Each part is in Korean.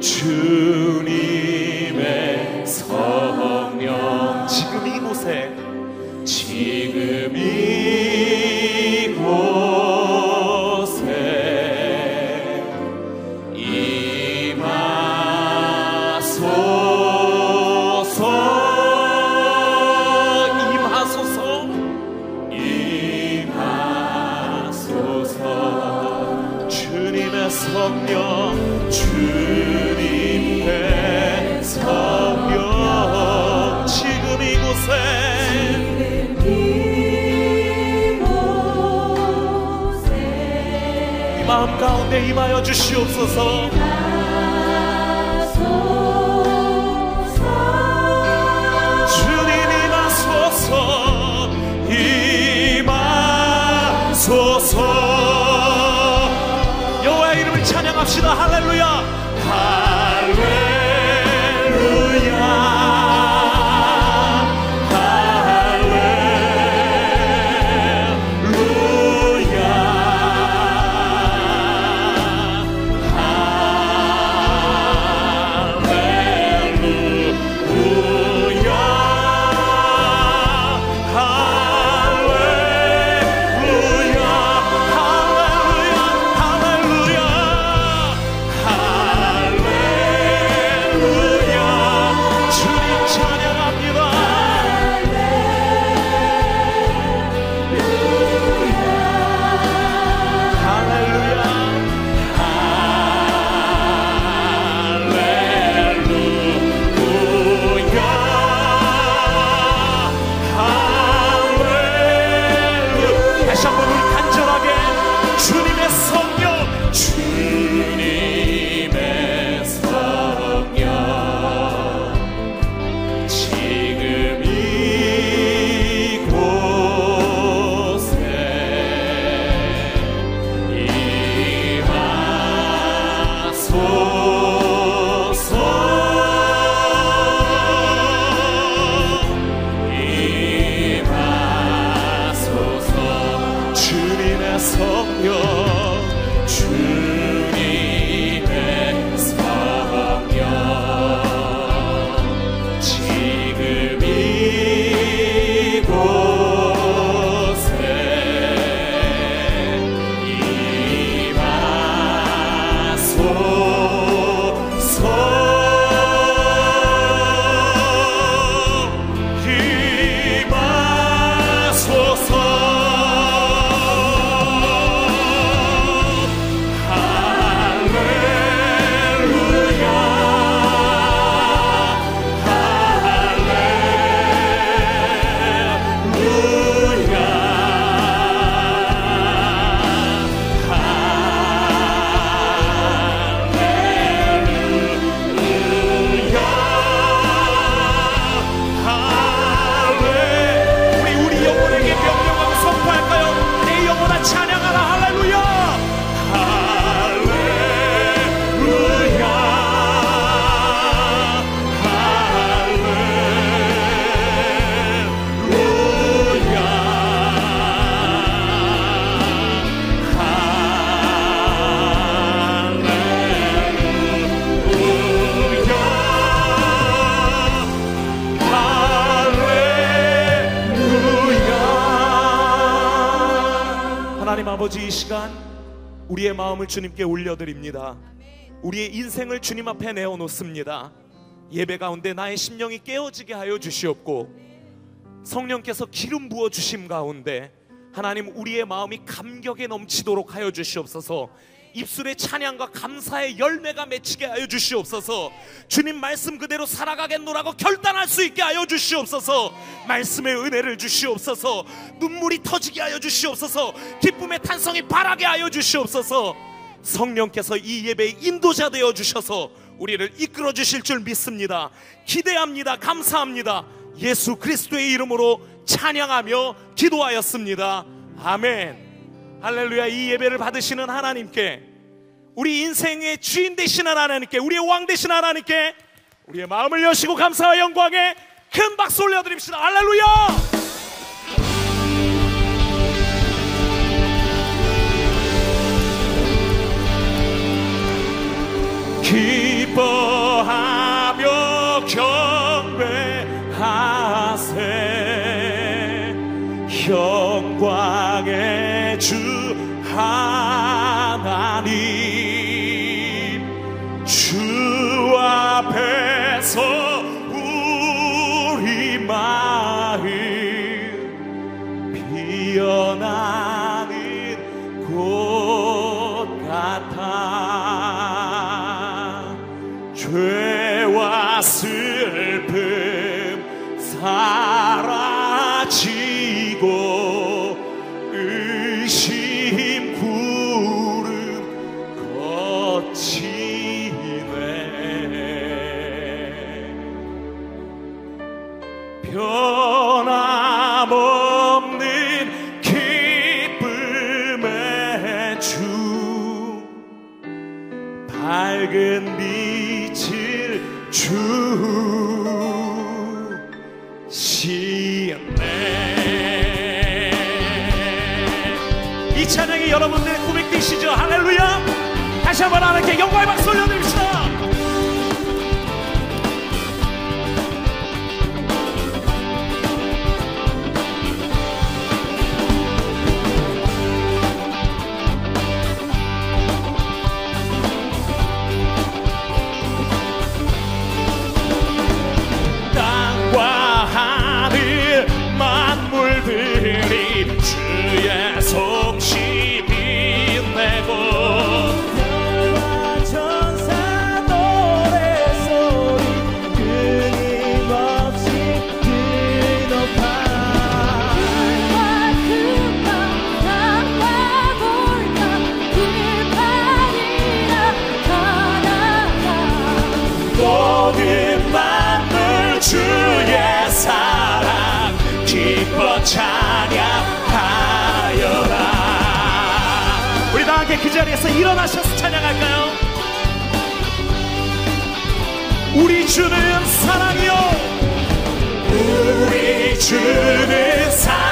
주님의 성령. 지금 이곳에 지 마음 가운데 임하여 주시옵소서. 주님 임하소서. 임하소서. 여호와의 이름을 찬양합시다. 할렐루야 성령 주 아버지 이 시간 우리의 마음을 주님께 올려드립니다. 우리의 인생을 주님 앞에 내어놓습니다. 예배 가운데 나의 심령이 깨어지게 하여 주시옵고 성령께서 기름 부어 주심 가운데 하나님 우리의 마음이 감격에 넘치도록 하여 주시옵소서 입술에 찬양과 감사의 열매가 맺히게 하여 주시옵소서. 주님 말씀 그대로 살아가겠노라고 결단할 수 있게 하여 주시옵소서. 말씀의 은혜를 주시옵소서. 눈물이 터지게 하여 주시옵소서. 기쁨의 탄성이 바라게 하여 주시옵소서. 성령께서 이 예배의 인도자 되어 주셔서 우리를 이끌어 주실 줄 믿습니다. 기대합니다. 감사합니다. 예수 그리스도의 이름으로 찬양하며 기도하였습니다. 아멘. 할렐루야. 이 예배를 받으시는 하나님께 우리 인생의 주인 되시는 하나님께 우리의 왕 되시는 하나님께 우리의 마음을 여시고 감사와 영광에 큰 박수 올려드립시다. 할렐루야 여러분들의 고백되시죠. 할렐루야. 다시 한번 하나님께 영광의 박수 올려드립시다. 자리에서 일어나셔서 찬양할까요? 우리 주는 사랑이요 우리 주는 사랑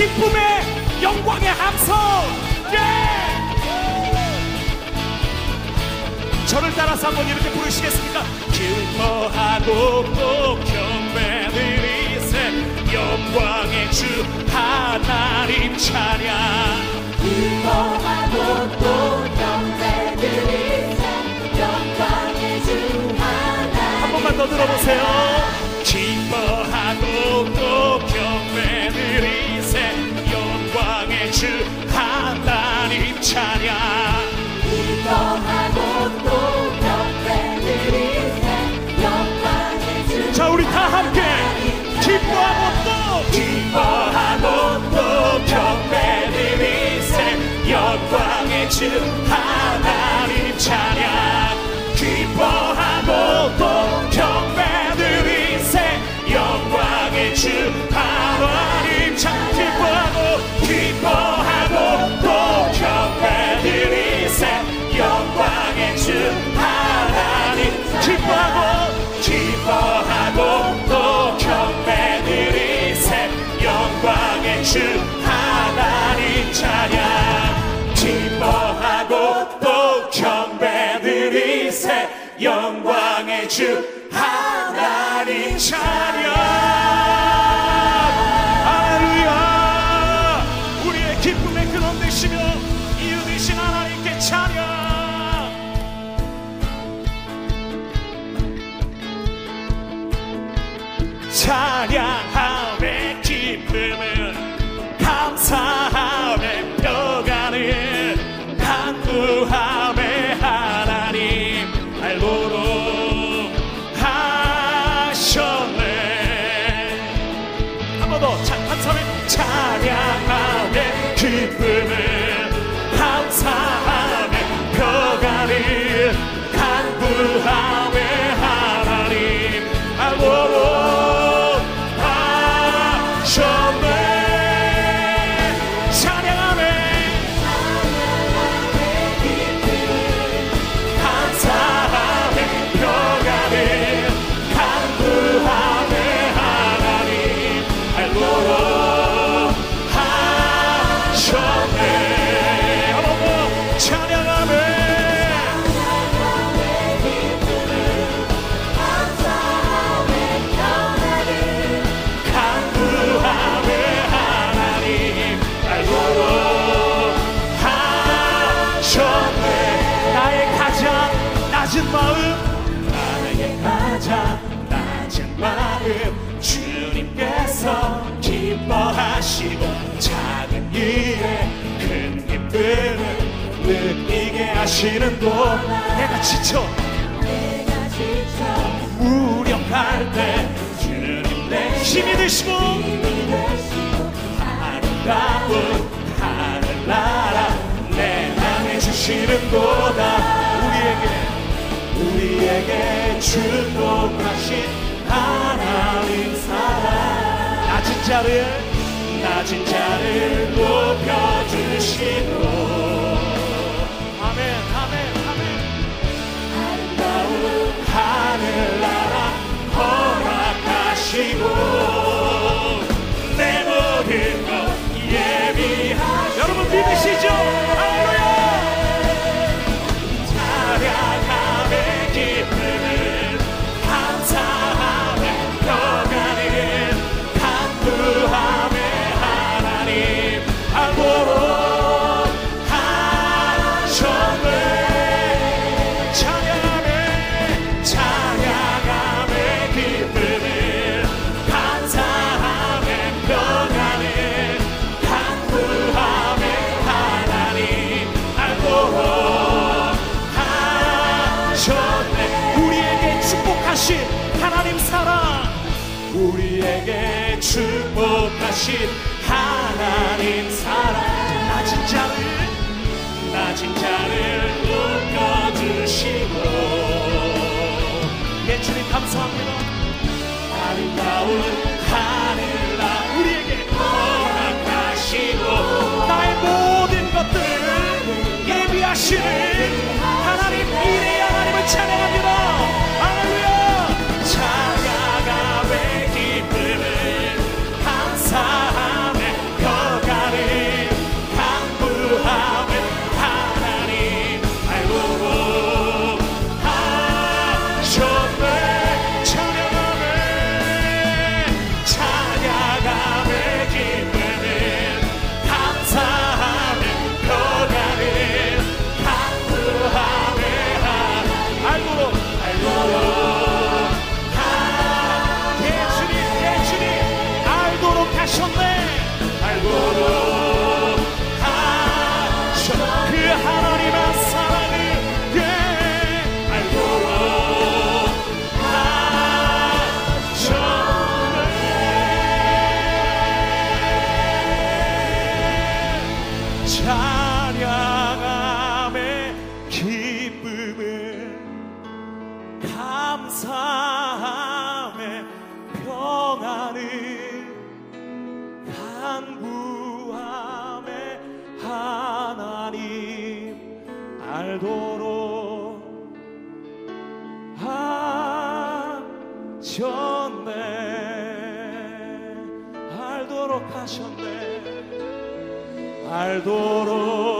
기쁨의 영광의 함성. 예! 저를 따라서 한번 이렇게 부르시겠습니까? 기뻐하고 또 경배드리세. 영광의 주 하나님 찬양. 기뻐하고 또 경배드리세. 영광의 주 하나님 한 번만 더 들어보세요. 자 우리 다 함께. 기뻐하고 또. 기뻐하고 또 경배를 인생 영광의 주 하나님 찬양. 주 하나님 찬양. 기뻐하고 또 경배드리세. 영광의 주 하나님 찬양 알 기뻐하시고 작은 일에 큰 기쁨을 느끼게 하시는 곳 내가 지쳐. 내가 지쳐. 무력할 때 주님 내 힘이 되시고 아름다운 하늘나라 내 안에 주시는 도다. 우리에게 우리에게 축복하신 하나님 사랑. 낮은 자를 낮은 자를 높여주시고. 아멘 아멘 아멘. 아름다운 하늘나라 허락하시고 우리에게 축복하신 하나님 사랑. 낮은 자를 낮은 자를 높여주시고. 예 주님 감사합니다. 아름다운 하늘나 우리에게 허락하시고 나의 모든 것들을 예비하시는 하나님 이레 하나님을 찬양합니다 미쳤네. 알도록 하셨네. 알도록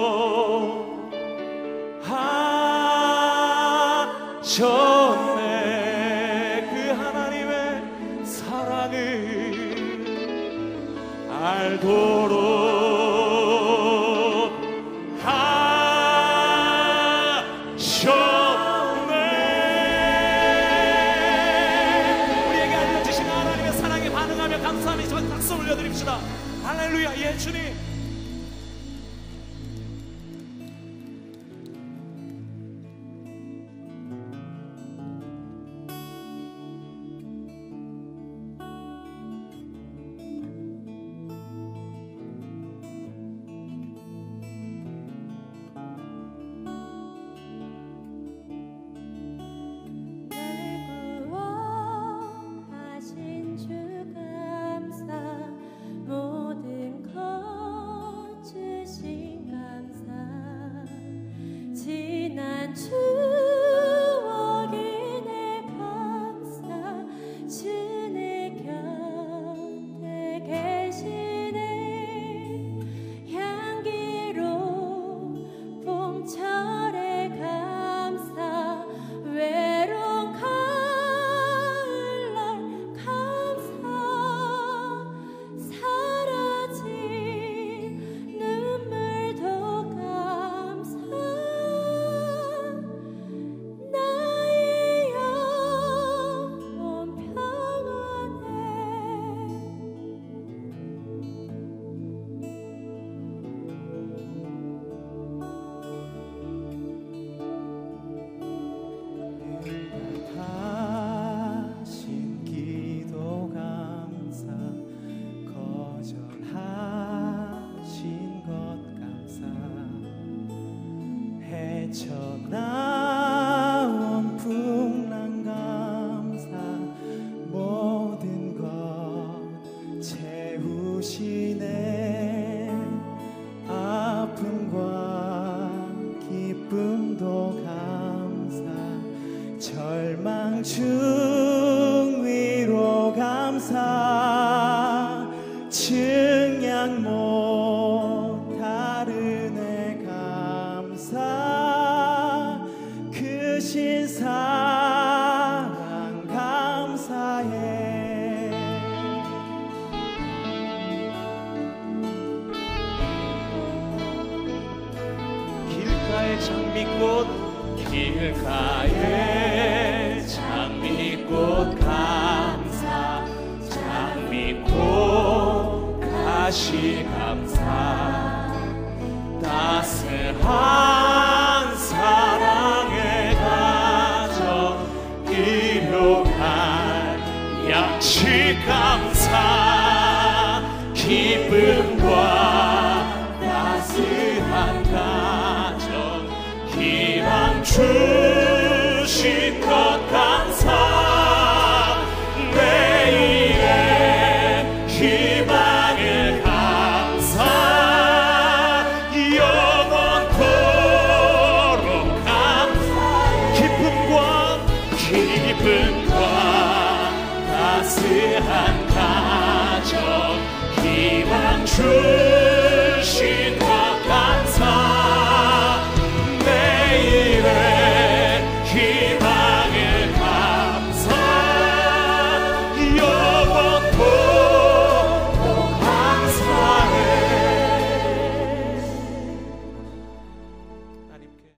한번 박수 올려드립시다. 할렐루야, 예, 주님. to